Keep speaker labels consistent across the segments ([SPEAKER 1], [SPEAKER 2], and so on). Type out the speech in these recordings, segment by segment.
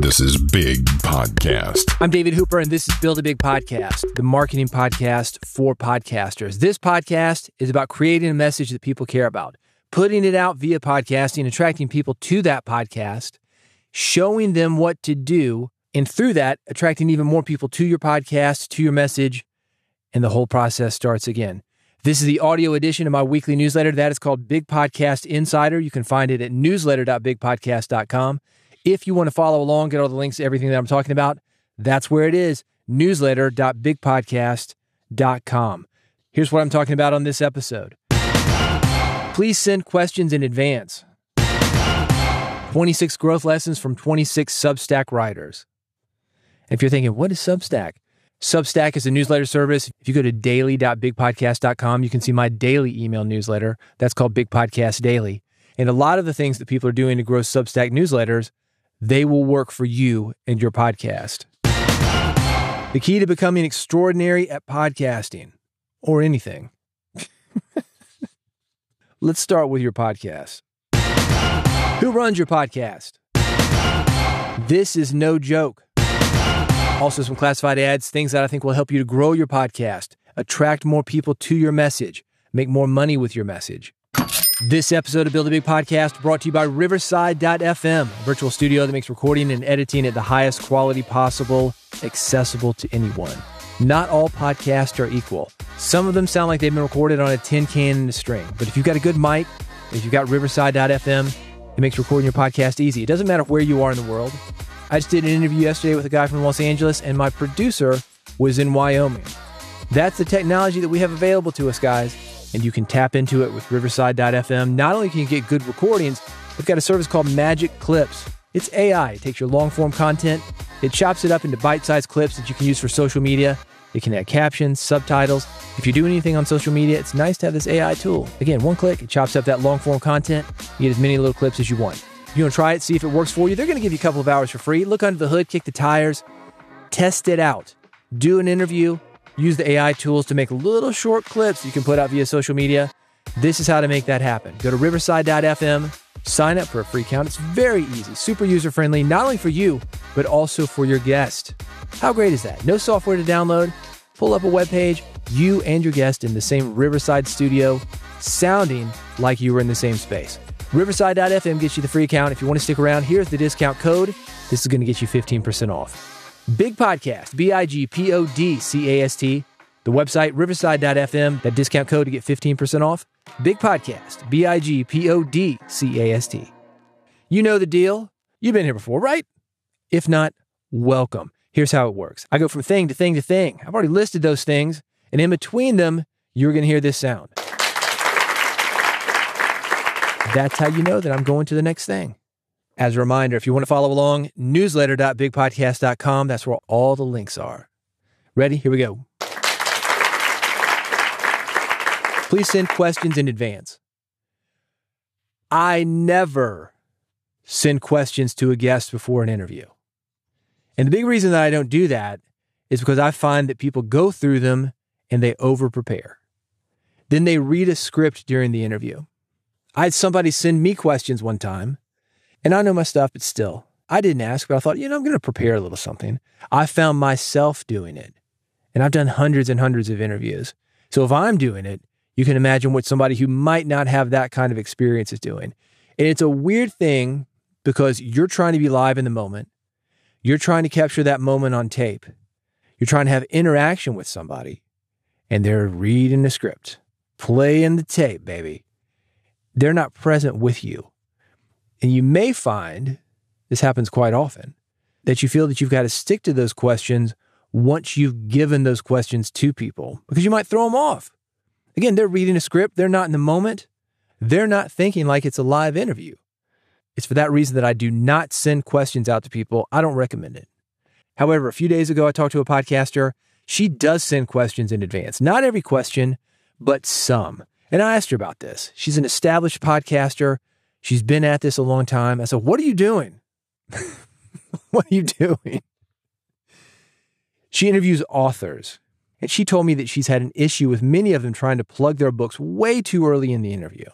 [SPEAKER 1] This is Big Podcast.
[SPEAKER 2] I'm David Hooper, and this is Build a Big Podcast, the marketing podcast for podcasters. This podcast is about creating a message that people care about, putting it out via podcasting, attracting people to that podcast, showing them what to do, and through that, attracting even more people to your podcast, to your message, and the whole process starts again. This is the audio edition of my weekly newsletter. That is called Big Podcast Insider. You can find it at newsletter.bigpodcast.com. If you want to follow along, get all the links everything that I'm talking about, that's where it is newsletter.bigpodcast.com. Here's what I'm talking about on this episode. Please send questions in advance. 26 growth lessons from 26 Substack writers. If you're thinking, what is Substack? Substack is a newsletter service. If you go to daily.bigpodcast.com, you can see my daily email newsletter. That's called Big Podcast Daily. And a lot of the things that people are doing to grow Substack newsletters they will work for you and your podcast. The key to becoming extraordinary at podcasting or anything. Let's start with your podcast. Who runs your podcast? This is no joke. Also, some classified ads, things that I think will help you to grow your podcast, attract more people to your message, make more money with your message. This episode of Build a Big Podcast brought to you by Riverside.fm, a virtual studio that makes recording and editing at the highest quality possible, accessible to anyone. Not all podcasts are equal. Some of them sound like they've been recorded on a tin can and a string. But if you've got a good mic, if you've got Riverside.fm, it makes recording your podcast easy. It doesn't matter where you are in the world. I just did an interview yesterday with a guy from Los Angeles, and my producer was in Wyoming. That's the technology that we have available to us, guys and you can tap into it with Riverside.fm. Not only can you get good recordings, they've got a service called Magic Clips. It's AI. It takes your long form content, it chops it up into bite sized clips that you can use for social media. It can add captions, subtitles. If you do anything on social media, it's nice to have this AI tool. Again, one click, it chops up that long form content. You get as many little clips as you want. If you want to try it, see if it works for you, they're going to give you a couple of hours for free. Look under the hood, kick the tires, test it out. Do an interview, use the AI tools to make little short clips you can put out via social media. This is how to make that happen. Go to riverside.fm, sign up for a free account. It's very easy, super user friendly, not only for you, but also for your guest. How great is that? No software to download. Pull up a web page, you and your guest in the same Riverside studio, sounding like you were in the same space. Riverside.fm gets you the free account. If you want to stick around, here's the discount code. This is going to get you 15% off. Big Podcast, B I G P O D C A S T. The website, riverside.fm, that discount code to get 15% off. Big Podcast, B I G P O D C A S T. You know the deal. You've been here before, right? If not, welcome. Here's how it works I go from thing to thing to thing. I've already listed those things, and in between them, you're going to hear this sound. That's how you know that I'm going to the next thing. As a reminder, if you want to follow along, newsletter.bigpodcast.com. That's where all the links are. Ready? Here we go. Please send questions in advance. I never send questions to a guest before an interview. And the big reason that I don't do that is because I find that people go through them and they over prepare. Then they read a script during the interview. I had somebody send me questions one time and I know my stuff, but still, I didn't ask, but I thought, you know, I'm going to prepare a little something. I found myself doing it. And I've done hundreds and hundreds of interviews. So if I'm doing it, you can imagine what somebody who might not have that kind of experience is doing. And it's a weird thing because you're trying to be live in the moment. You're trying to capture that moment on tape. You're trying to have interaction with somebody and they're reading the script, playing the tape, baby. They're not present with you. And you may find this happens quite often that you feel that you've got to stick to those questions once you've given those questions to people because you might throw them off. Again, they're reading a script, they're not in the moment, they're not thinking like it's a live interview. It's for that reason that I do not send questions out to people. I don't recommend it. However, a few days ago, I talked to a podcaster. She does send questions in advance. Not every question, but some. And I asked her about this. She's an established podcaster. She's been at this a long time. I said, What are you doing? what are you doing? She interviews authors, and she told me that she's had an issue with many of them trying to plug their books way too early in the interview.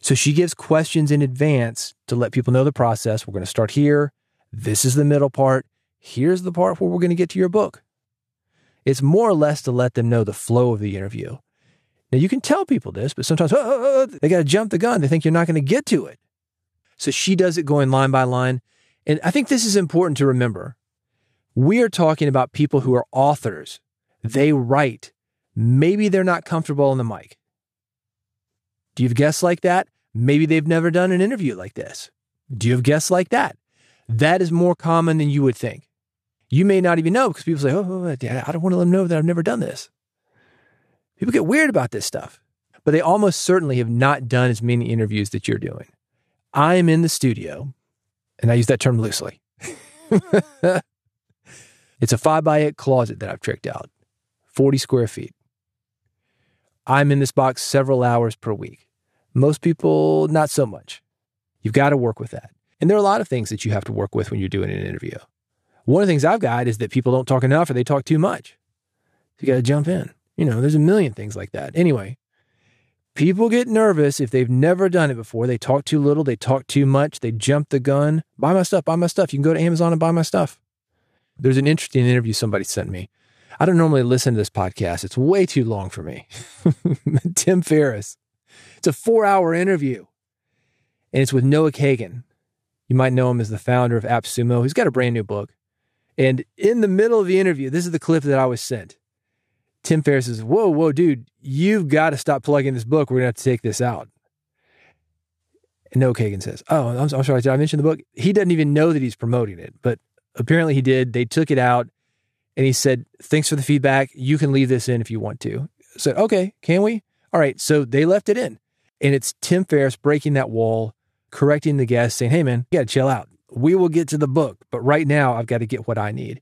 [SPEAKER 2] So she gives questions in advance to let people know the process. We're going to start here. This is the middle part. Here's the part where we're going to get to your book. It's more or less to let them know the flow of the interview. Now, you can tell people this, but sometimes oh, oh, oh, they got to jump the gun. They think you're not going to get to it. So she does it going line by line. And I think this is important to remember. We are talking about people who are authors. They write. Maybe they're not comfortable on the mic. Do you have guests like that? Maybe they've never done an interview like this. Do you have guests like that? That is more common than you would think. You may not even know because people say, oh, oh, oh I don't want to let them know that I've never done this. People get weird about this stuff, but they almost certainly have not done as many interviews that you're doing. I am in the studio, and I use that term loosely. it's a five by eight closet that I've tricked out, 40 square feet. I'm in this box several hours per week. Most people, not so much. You've got to work with that. And there are a lot of things that you have to work with when you're doing an interview. One of the things I've got is that people don't talk enough or they talk too much. You got to jump in. You know, there's a million things like that. Anyway, people get nervous if they've never done it before. They talk too little, they talk too much, they jump the gun. Buy my stuff, buy my stuff. You can go to Amazon and buy my stuff. There's an interesting interview somebody sent me. I don't normally listen to this podcast, it's way too long for me. Tim Ferriss. It's a four hour interview, and it's with Noah Kagan. You might know him as the founder of AppSumo. He's got a brand new book. And in the middle of the interview, this is the clip that I was sent. Tim Ferriss says, Whoa, whoa, dude, you've got to stop plugging this book. We're going to have to take this out. And Noah Kagan says, Oh, I'm, I'm sorry, did I mention the book? He doesn't even know that he's promoting it, but apparently he did. They took it out and he said, Thanks for the feedback. You can leave this in if you want to. I said, Okay, can we? All right. So they left it in. And it's Tim Ferriss breaking that wall, correcting the guest, saying, Hey, man, you got to chill out. We will get to the book, but right now I've got to get what I need.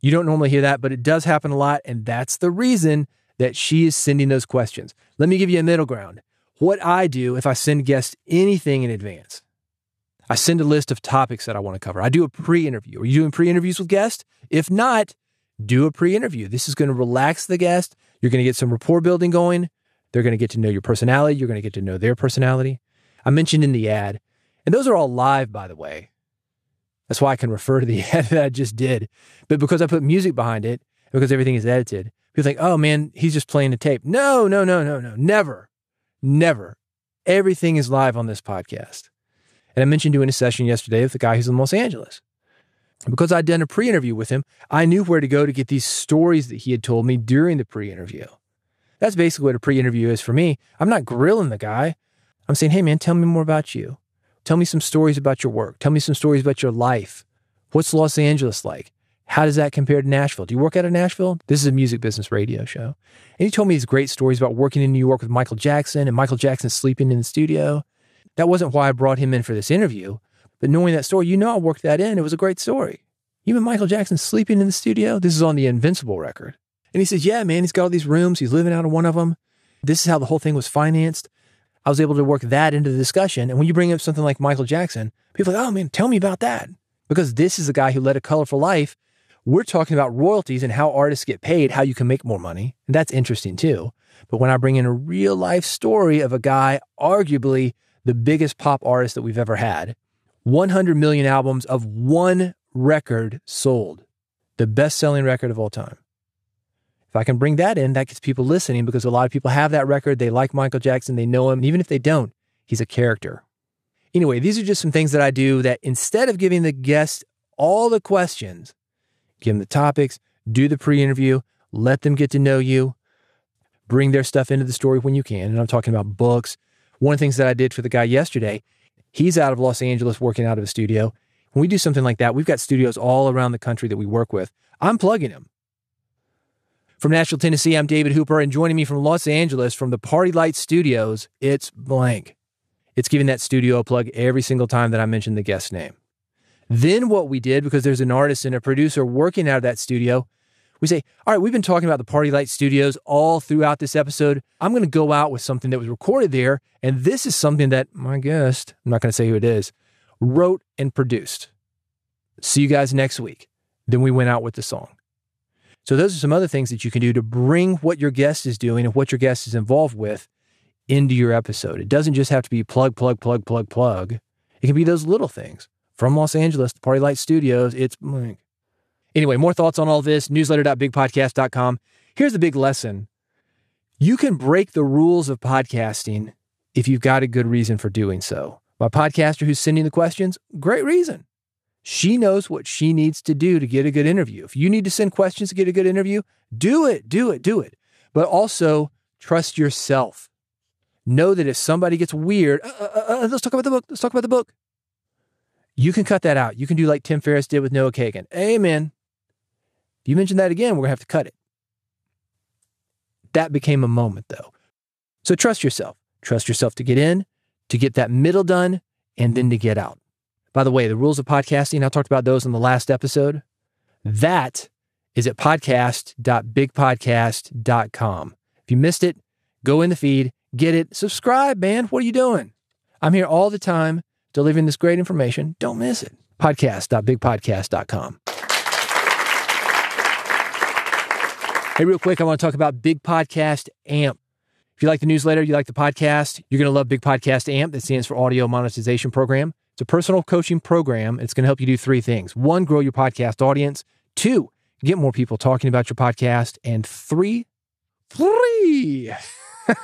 [SPEAKER 2] You don't normally hear that, but it does happen a lot. And that's the reason that she is sending those questions. Let me give you a middle ground. What I do if I send guests anything in advance, I send a list of topics that I want to cover. I do a pre interview. Are you doing pre interviews with guests? If not, do a pre interview. This is going to relax the guest. You're going to get some rapport building going. They're going to get to know your personality. You're going to get to know their personality. I mentioned in the ad, and those are all live, by the way. That's why I can refer to the ad that I just did. But because I put music behind it, because everything is edited, people think, oh man, he's just playing a tape. No, no, no, no, no. Never, never. Everything is live on this podcast. And I mentioned doing a session yesterday with the guy who's in Los Angeles. Because I'd done a pre interview with him, I knew where to go to get these stories that he had told me during the pre interview. That's basically what a pre interview is for me. I'm not grilling the guy. I'm saying, hey, man, tell me more about you. Tell me some stories about your work. Tell me some stories about your life. What's Los Angeles like? How does that compare to Nashville? Do you work out of Nashville? This is a music business radio show. And he told me these great stories about working in New York with Michael Jackson and Michael Jackson sleeping in the studio. That wasn't why I brought him in for this interview. But knowing that story, you know I worked that in. It was a great story. Even Michael Jackson sleeping in the studio. This is on the Invincible record. And he says, Yeah, man, he's got all these rooms. He's living out of one of them. This is how the whole thing was financed. I was able to work that into the discussion. And when you bring up something like Michael Jackson, people are like, Oh, man, tell me about that. Because this is a guy who led a colorful life. We're talking about royalties and how artists get paid, how you can make more money. And that's interesting too. But when I bring in a real life story of a guy, arguably the biggest pop artist that we've ever had, 100 million albums of one record sold, the best selling record of all time. If I can bring that in, that gets people listening because a lot of people have that record. They like Michael Jackson, they know him. And even if they don't, he's a character. Anyway, these are just some things that I do that instead of giving the guest all the questions, give them the topics, do the pre interview, let them get to know you, bring their stuff into the story when you can. And I'm talking about books. One of the things that I did for the guy yesterday, he's out of Los Angeles working out of a studio. When we do something like that, we've got studios all around the country that we work with. I'm plugging them. From Nashville, Tennessee, I'm David Hooper, and joining me from Los Angeles from the Party Light Studios, it's blank. It's giving that studio a plug every single time that I mention the guest name. Then what we did, because there's an artist and a producer working out of that studio, we say, all right, we've been talking about the Party Light Studios all throughout this episode. I'm going to go out with something that was recorded there. And this is something that my guest, I'm not going to say who it is, wrote and produced. See you guys next week. Then we went out with the song. So those are some other things that you can do to bring what your guest is doing and what your guest is involved with into your episode. It doesn't just have to be plug, plug, plug, plug, plug. It can be those little things. from Los Angeles, the Party Light Studios. It's anyway, more thoughts on all this, newsletter.bigpodcast.com. Here's the big lesson. You can break the rules of podcasting if you've got a good reason for doing so. My podcaster who's sending the questions, great reason. She knows what she needs to do to get a good interview. If you need to send questions to get a good interview, do it, do it, do it. But also trust yourself. Know that if somebody gets weird, uh, uh, uh, uh let's talk about the book. Let's talk about the book. You can cut that out. You can do like Tim Ferriss did with Noah Kagan. Amen. If you mention that again, we're going to have to cut it. That became a moment though. So trust yourself. Trust yourself to get in, to get that middle done, and then to get out. By the way, the rules of podcasting, I talked about those in the last episode. That is at podcast.bigpodcast.com. If you missed it, go in the feed, get it, subscribe, man. What are you doing? I'm here all the time delivering this great information. Don't miss it. Podcast.bigpodcast.com. Hey, real quick, I want to talk about Big Podcast AMP. If you like the newsletter, you like the podcast, you're going to love Big Podcast AMP. That stands for Audio Monetization Program. It's a personal coaching program. It's going to help you do three things one, grow your podcast audience, two, get more people talking about your podcast, and three, three,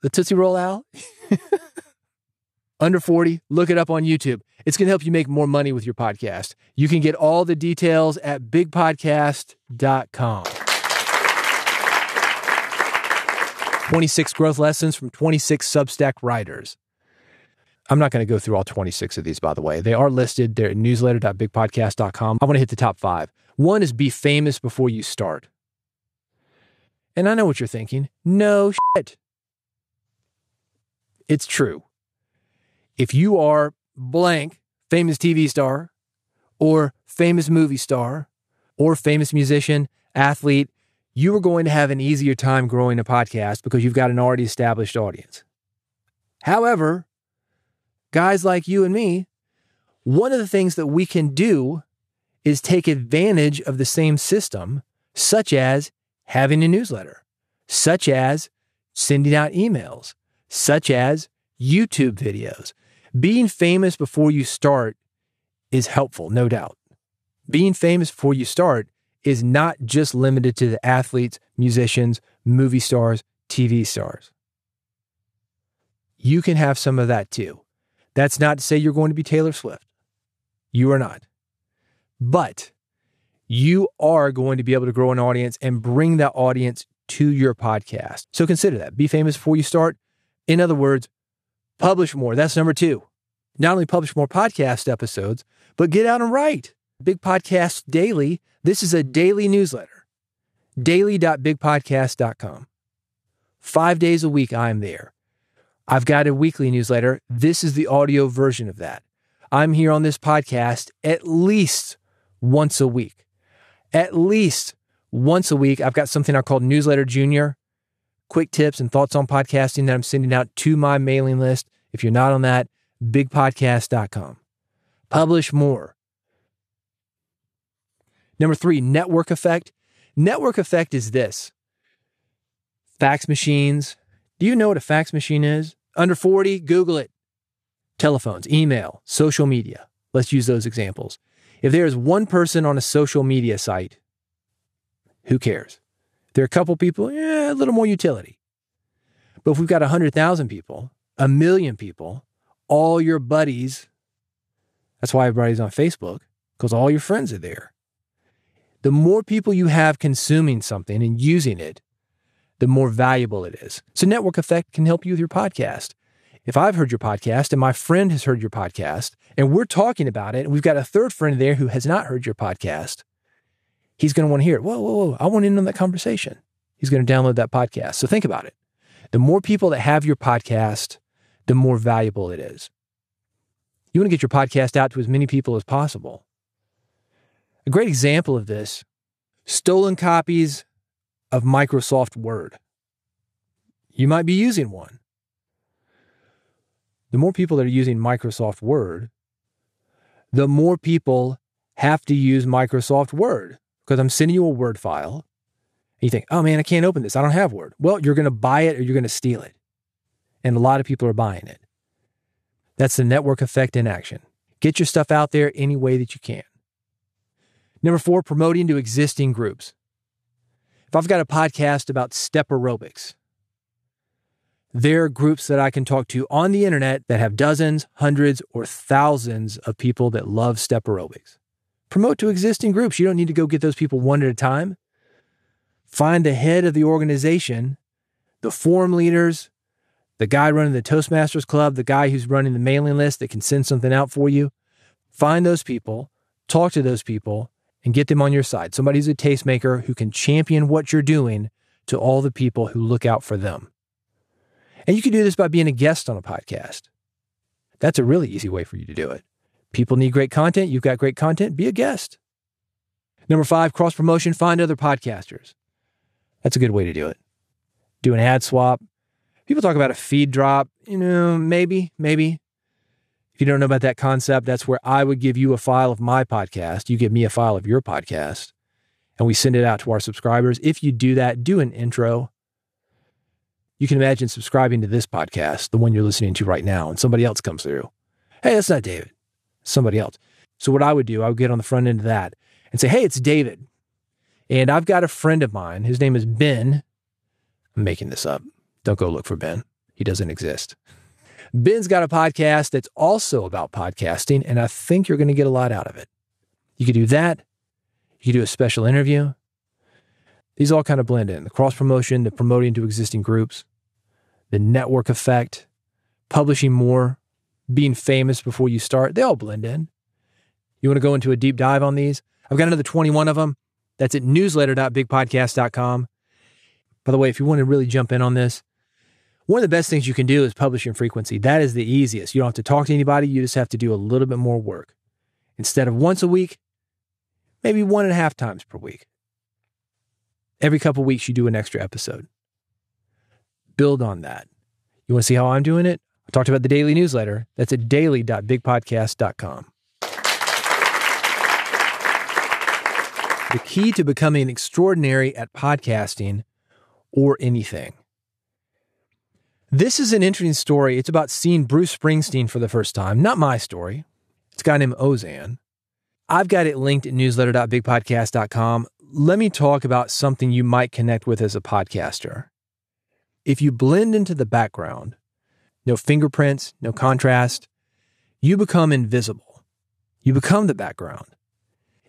[SPEAKER 2] the Tootsie Roll owl. Under 40, look it up on YouTube. It's going to help you make more money with your podcast. You can get all the details at bigpodcast.com. 26 growth lessons from 26 Substack writers. I'm not going to go through all 26 of these, by the way. They are listed. They're at newsletter.bigpodcast.com. I want to hit the top five. One is be famous before you start. And I know what you're thinking. No shit. It's true. If you are blank, famous TV star, or famous movie star, or famous musician, athlete, you are going to have an easier time growing a podcast because you've got an already established audience. However, guys like you and me, one of the things that we can do is take advantage of the same system, such as having a newsletter, such as sending out emails, such as YouTube videos. Being famous before you start is helpful, no doubt. Being famous before you start is not just limited to the athletes, musicians, movie stars, TV stars. You can have some of that too. That's not to say you're going to be Taylor Swift. You are not. But you are going to be able to grow an audience and bring that audience to your podcast. So consider that. Be famous before you start. In other words, publish more. That's number two. Not only publish more podcast episodes, but get out and write. Big Podcast Daily. This is a daily newsletter. Daily.bigpodcast.com. Five days a week, I'm there. I've got a weekly newsletter. This is the audio version of that. I'm here on this podcast at least once a week. At least once a week. I've got something I call Newsletter Junior, quick tips and thoughts on podcasting that I'm sending out to my mailing list. If you're not on that, bigpodcast.com. Publish more. Number three, network effect. Network effect is this fax machines. Do you know what a fax machine is? Under 40, Google it. Telephones, email, social media. Let's use those examples. If there is one person on a social media site, who cares? If there are a couple people, yeah, a little more utility. But if we've got 100,000 people, a million people, all your buddies. That's why everybody's on Facebook, because all your friends are there. The more people you have consuming something and using it, the more valuable it is. So, network effect can help you with your podcast. If I've heard your podcast and my friend has heard your podcast and we're talking about it, and we've got a third friend there who has not heard your podcast, he's going to want to hear it. Whoa, whoa, whoa. I want in on that conversation. He's going to download that podcast. So, think about it. The more people that have your podcast, the more valuable it is. You want to get your podcast out to as many people as possible. A great example of this stolen copies of Microsoft Word. You might be using one. The more people that are using Microsoft Word, the more people have to use Microsoft Word because I'm sending you a Word file. And you think, oh man, I can't open this. I don't have Word. Well, you're going to buy it or you're going to steal it and a lot of people are buying it. That's the network effect in action. Get your stuff out there any way that you can. Number four, promoting to existing groups. If I've got a podcast about step aerobics, there are groups that I can talk to on the internet that have dozens, hundreds, or thousands of people that love step aerobics. Promote to existing groups. You don't need to go get those people one at a time. Find the head of the organization, the forum leaders, the guy running the Toastmasters Club, the guy who's running the mailing list that can send something out for you. Find those people, talk to those people, and get them on your side. Somebody who's a tastemaker who can champion what you're doing to all the people who look out for them. And you can do this by being a guest on a podcast. That's a really easy way for you to do it. People need great content. You've got great content. Be a guest. Number five, cross promotion. Find other podcasters. That's a good way to do it. Do an ad swap. People talk about a feed drop. You know, maybe, maybe. If you don't know about that concept, that's where I would give you a file of my podcast. You give me a file of your podcast, and we send it out to our subscribers. If you do that, do an intro. You can imagine subscribing to this podcast, the one you're listening to right now, and somebody else comes through. Hey, that's not David, somebody else. So, what I would do, I would get on the front end of that and say, Hey, it's David. And I've got a friend of mine. His name is Ben. I'm making this up. Don't go look for Ben, he doesn't exist. Ben's got a podcast that's also about podcasting, and I think you're going to get a lot out of it. You could do that. You could do a special interview. These all kind of blend in the cross promotion, the promoting to existing groups, the network effect, publishing more, being famous before you start. They all blend in. You want to go into a deep dive on these? I've got another 21 of them. That's at newsletter.bigpodcast.com. By the way, if you want to really jump in on this, one of the best things you can do is publish publishing frequency. That is the easiest. You don't have to talk to anybody. You just have to do a little bit more work. Instead of once a week, maybe one and a half times per week. Every couple weeks, you do an extra episode. Build on that. You want to see how I'm doing it? I talked about the daily newsletter. That's at daily.bigpodcast.com. The key to becoming extraordinary at podcasting or anything. This is an interesting story. It's about seeing Bruce Springsteen for the first time. Not my story. It's a guy named Ozan. I've got it linked at newsletter.bigpodcast.com let me talk about something you might connect with as a podcaster. If you blend into the background, no fingerprints, no contrast, you become invisible. You become the background.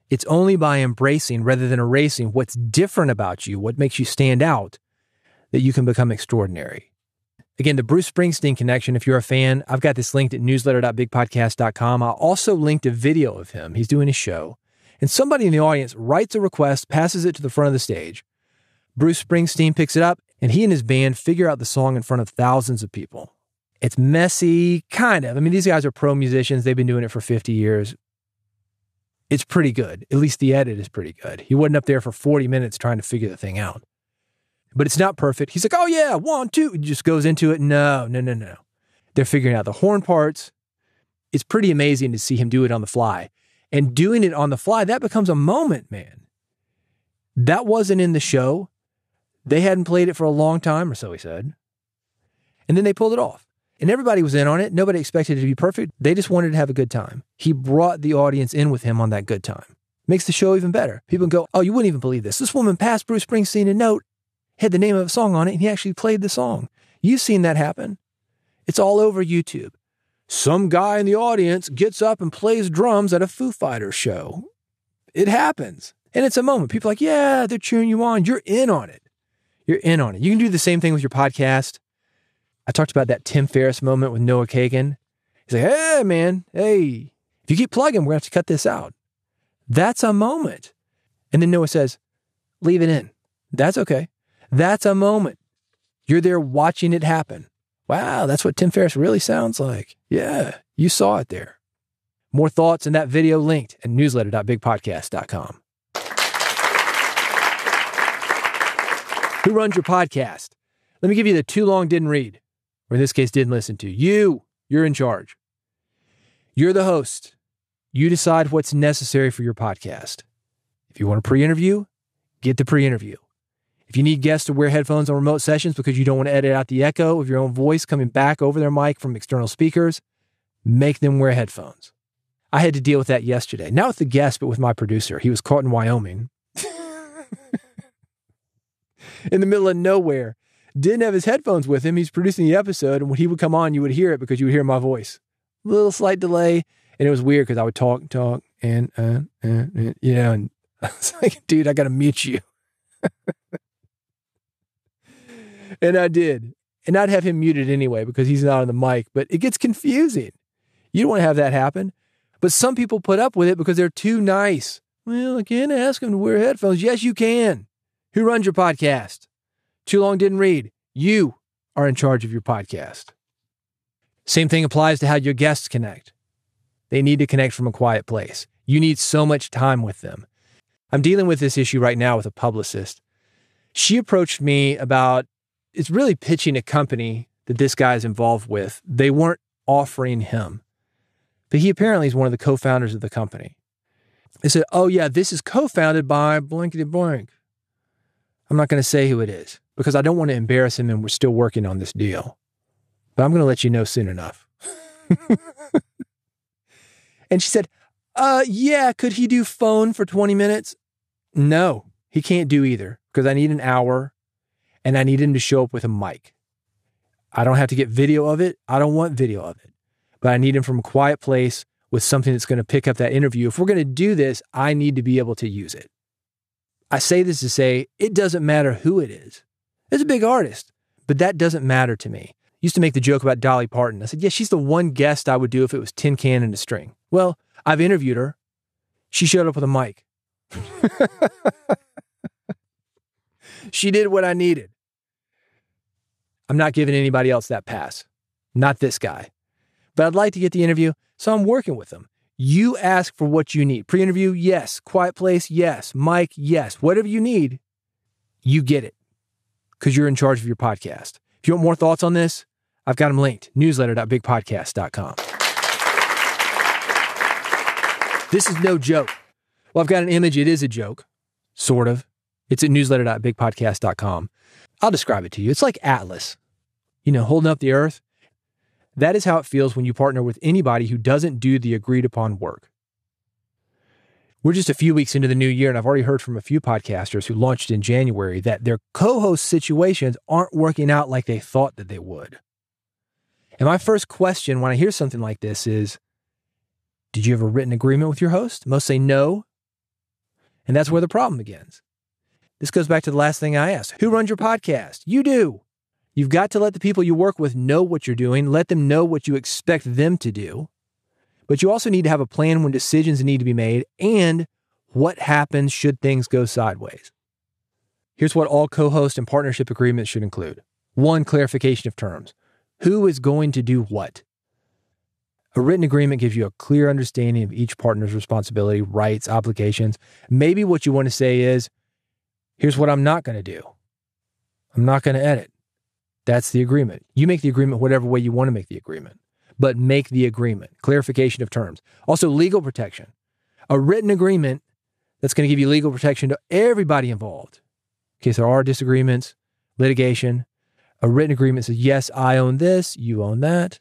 [SPEAKER 2] It's only by embracing rather than erasing what's different about you, what makes you stand out, that you can become extraordinary. Again, the Bruce Springsteen connection, if you're a fan, I've got this linked at newsletter.bigpodcast.com. I'll also linked a video of him. He's doing a show and somebody in the audience writes a request, passes it to the front of the stage. Bruce Springsteen picks it up, and he and his band figure out the song in front of thousands of people. It's messy, kind of. I mean, these guys are pro musicians, they've been doing it for 50 years. It's pretty good. At least the edit is pretty good. He wasn't up there for 40 minutes trying to figure the thing out. But it's not perfect. He's like, oh, yeah, one, two. He just goes into it. No, no, no, no. They're figuring out the horn parts. It's pretty amazing to see him do it on the fly and doing it on the fly, that becomes a moment, man. That wasn't in the show. They hadn't played it for a long time, or so he said. And then they pulled it off. And everybody was in on it. Nobody expected it to be perfect. They just wanted to have a good time. He brought the audience in with him on that good time. Makes the show even better. People go, Oh, you wouldn't even believe this. This woman passed Bruce Springsteen a note, had the name of a song on it, and he actually played the song. You've seen that happen. It's all over YouTube some guy in the audience gets up and plays drums at a Foo Fighters show. It happens. And it's a moment. People are like, yeah, they're cheering you on. You're in on it. You're in on it. You can do the same thing with your podcast. I talked about that Tim Ferriss moment with Noah Kagan. He's like, hey, man, hey, if you keep plugging, we're going to have to cut this out. That's a moment. And then Noah says, leave it in. That's okay. That's a moment. You're there watching it happen. Wow, that's what Tim Ferriss really sounds like. Yeah, you saw it there. More thoughts in that video linked at newsletter.bigpodcast.com. Who runs your podcast? Let me give you the too long didn't read, or in this case, didn't listen to. You, you're in charge. You're the host. You decide what's necessary for your podcast. If you want a pre interview, get the pre interview. If you need guests to wear headphones on remote sessions because you don't want to edit out the echo of your own voice coming back over their mic from external speakers, make them wear headphones. I had to deal with that yesterday. Not with the guest, but with my producer. He was caught in Wyoming in the middle of nowhere. Didn't have his headphones with him. He's producing the episode. And when he would come on, you would hear it because you would hear my voice. Little slight delay. And it was weird because I would talk, talk, and, uh, uh, uh, you know, and I was like, dude, I got to mute you. and I did. And I'd have him muted anyway because he's not on the mic, but it gets confusing. You don't want to have that happen. But some people put up with it because they're too nice. Well, I can't ask them to wear headphones. Yes, you can. Who runs your podcast? Too long didn't read. You are in charge of your podcast. Same thing applies to how your guests connect. They need to connect from a quiet place. You need so much time with them. I'm dealing with this issue right now with a publicist. She approached me about it's really pitching a company that this guy is involved with. They weren't offering him, but he apparently is one of the co founders of the company. They said, Oh, yeah, this is co founded by blankety blank. I'm not going to say who it is because I don't want to embarrass him and we're still working on this deal. But I'm going to let you know soon enough. and she said, uh, yeah, could he do phone for 20 minutes? No, he can't do either because I need an hour and I need him to show up with a mic. I don't have to get video of it. I don't want video of it, but I need him from a quiet place with something that's going to pick up that interview. If we're going to do this, I need to be able to use it. I say this to say it doesn't matter who it is. It's a big artist, but that doesn't matter to me. I used to make the joke about Dolly Parton. I said, yeah, she's the one guest I would do if it was tin can and a string. Well, I've interviewed her. She showed up with a mic. she did what I needed. I'm not giving anybody else that pass. Not this guy. But I'd like to get the interview, so I'm working with them. You ask for what you need. Pre interview, yes. Quiet place, yes. Mic, yes. Whatever you need, you get it because you're in charge of your podcast. If you want more thoughts on this, I've got them linked newsletter.bigpodcast.com. This is no joke. Well, I've got an image. It is a joke, sort of. It's at newsletter.bigpodcast.com. I'll describe it to you. It's like Atlas, you know, holding up the earth. That is how it feels when you partner with anybody who doesn't do the agreed upon work. We're just a few weeks into the new year, and I've already heard from a few podcasters who launched in January that their co host situations aren't working out like they thought that they would. And my first question when I hear something like this is Did you have a written agreement with your host? Most say no. And that's where the problem begins. This goes back to the last thing I asked Who runs your podcast? You do. You've got to let the people you work with know what you're doing, let them know what you expect them to do. But you also need to have a plan when decisions need to be made and what happens should things go sideways. Here's what all co host and partnership agreements should include one, clarification of terms. Who is going to do what? A written agreement gives you a clear understanding of each partner's responsibility, rights, obligations. Maybe what you want to say is here's what I'm not going to do I'm not going to edit. That's the agreement. You make the agreement whatever way you want to make the agreement, but make the agreement. Clarification of terms. Also, legal protection. A written agreement that's going to give you legal protection to everybody involved. In case there are disagreements, litigation. A written agreement says, yes, I own this, you own that.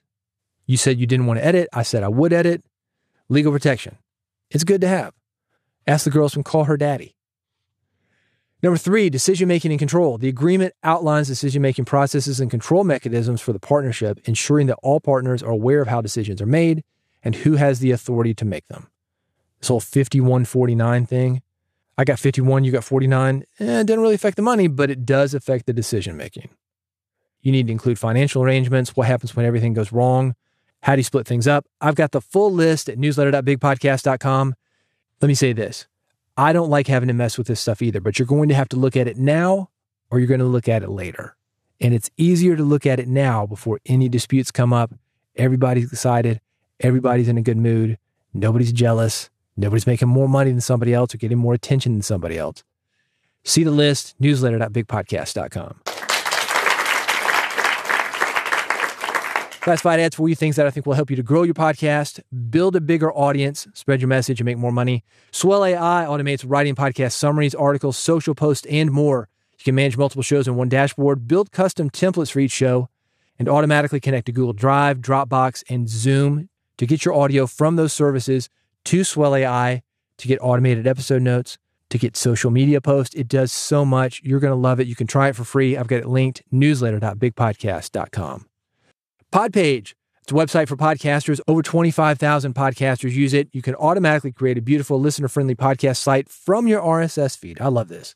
[SPEAKER 2] You said you didn't want to edit. I said I would edit. Legal protection. It's good to have. Ask the girls from Call Her Daddy. Number three, decision making and control. The agreement outlines decision making processes and control mechanisms for the partnership, ensuring that all partners are aware of how decisions are made and who has the authority to make them. This whole 51 49 thing. I got 51, you got 49. Eh, it doesn't really affect the money, but it does affect the decision making. You need to include financial arrangements, what happens when everything goes wrong, how do you split things up. I've got the full list at newsletter.bigpodcast.com. Let me say this I don't like having to mess with this stuff either, but you're going to have to look at it now or you're going to look at it later. And it's easier to look at it now before any disputes come up. Everybody's excited. Everybody's in a good mood. Nobody's jealous. Nobody's making more money than somebody else or getting more attention than somebody else. See the list, newsletter.bigpodcast.com. Classified ads for you things that I think will help you to grow your podcast, build a bigger audience, spread your message, and make more money. Swell AI automates writing podcast summaries, articles, social posts, and more. You can manage multiple shows in one dashboard, build custom templates for each show, and automatically connect to Google Drive, Dropbox, and Zoom to get your audio from those services to Swell AI to get automated episode notes, to get social media posts. It does so much. You're going to love it. You can try it for free. I've got it linked newsletter.bigpodcast.com. Podpage. It's a website for podcasters. Over 25,000 podcasters use it. You can automatically create a beautiful listener friendly podcast site from your RSS feed. I love this.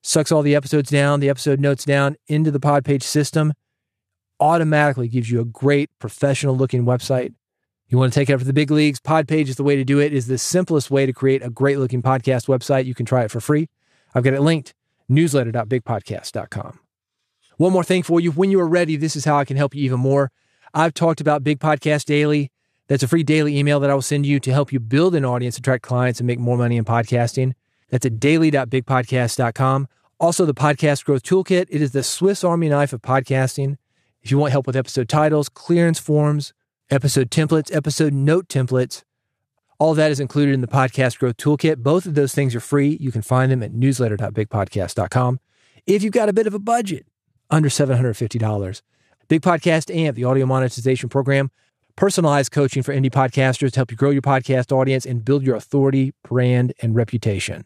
[SPEAKER 2] Sucks all the episodes down, the episode notes down into the Podpage system. Automatically gives you a great professional looking website. You want to take it up to the big leagues? Podpage is the way to do it. It is the simplest way to create a great looking podcast website. You can try it for free. I've got it linked newsletter.bigpodcast.com. One more thing for you. When you are ready, this is how I can help you even more. I've talked about Big Podcast Daily. That's a free daily email that I will send you to help you build an audience, attract clients, and make more money in podcasting. That's at daily.bigpodcast.com. Also, the Podcast Growth Toolkit. It is the Swiss Army knife of podcasting. If you want help with episode titles, clearance forms, episode templates, episode note templates, all that is included in the Podcast Growth Toolkit. Both of those things are free. You can find them at newsletter.bigpodcast.com. If you've got a bit of a budget, under $750, Big Podcast AMP, the audio monetization program, personalized coaching for indie podcasters to help you grow your podcast audience and build your authority, brand, and reputation.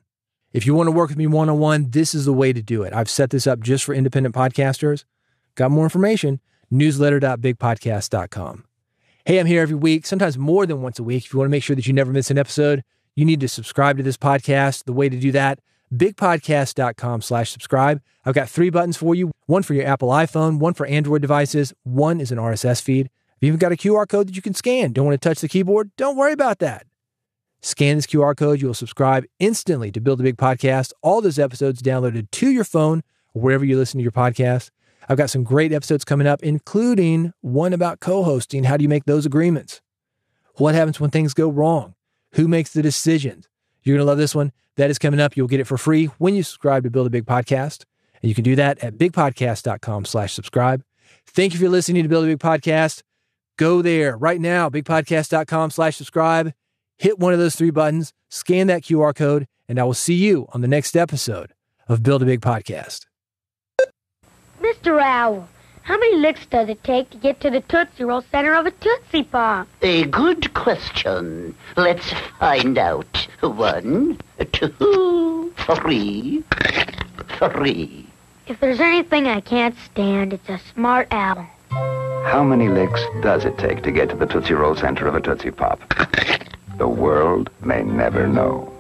[SPEAKER 2] If you want to work with me one on one, this is the way to do it. I've set this up just for independent podcasters. Got more information? Newsletter.bigpodcast.com. Hey, I'm here every week, sometimes more than once a week. If you want to make sure that you never miss an episode, you need to subscribe to this podcast. The way to do that, bigpodcast.com slash subscribe. I've got three buttons for you one for your Apple iPhone, one for Android devices, one is an RSS feed. I've even got a QR code that you can scan. Don't want to touch the keyboard? Don't worry about that. Scan this QR code, you will subscribe instantly to Build a Big Podcast. All those episodes downloaded to your phone or wherever you listen to your podcast. I've got some great episodes coming up, including one about co hosting. How do you make those agreements? What happens when things go wrong? Who makes the decisions? You're going to love this one. That is coming up. You'll get it for free when you subscribe to Build a Big Podcast. And you can do that at bigpodcast.com slash subscribe. Thank you for listening to Build a Big Podcast. Go there right now, bigpodcast.com slash subscribe. Hit one of those three buttons, scan that QR code, and I will see you on the next episode of Build a Big Podcast.
[SPEAKER 3] Mr. Owl, how many licks does it take to get to the Tootsie Roll center of a Tootsie Pop?
[SPEAKER 4] A good question. Let's find out. One, two, three, three.
[SPEAKER 3] If there's anything I can't stand, it's a smart owl.
[SPEAKER 5] How many licks does it take to get to the Tootsie Roll center of a Tootsie Pop? The world may never know.